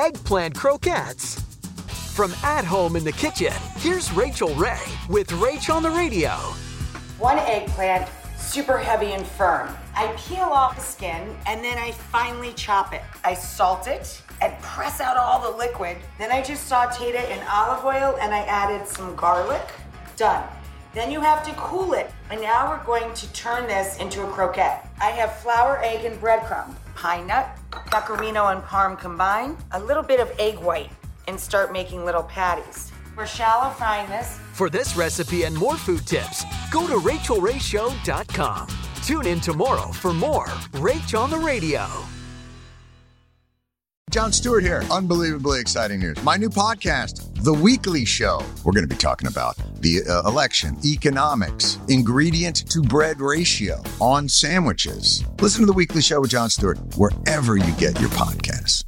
Eggplant croquettes. From at home in the kitchen, here's Rachael Ray with Rach on the radio. One eggplant, super heavy and firm. I peel off the skin and then I finely chop it. I salt it and press out all the liquid. Then I just sauteed it in olive oil and I added some garlic. Done. Then you have to cool it. And now we're going to turn this into a croquette. I have flour, egg, and breadcrumb, pine nut, pecorino and parm combined, a little bit of egg white, and start making little patties. We're shallow frying this. For this recipe and more food tips, go to rachaelrayshow.com. Tune in tomorrow for more Rach on the Radio. Jon Stewart here. Unbelievably exciting news. My new podcast, The Weekly Show. We're going to be talking about the uh, election, economics, ingredient to bread ratio on sandwiches. Listen to The Weekly Show with Jon Stewart wherever you get your podcasts.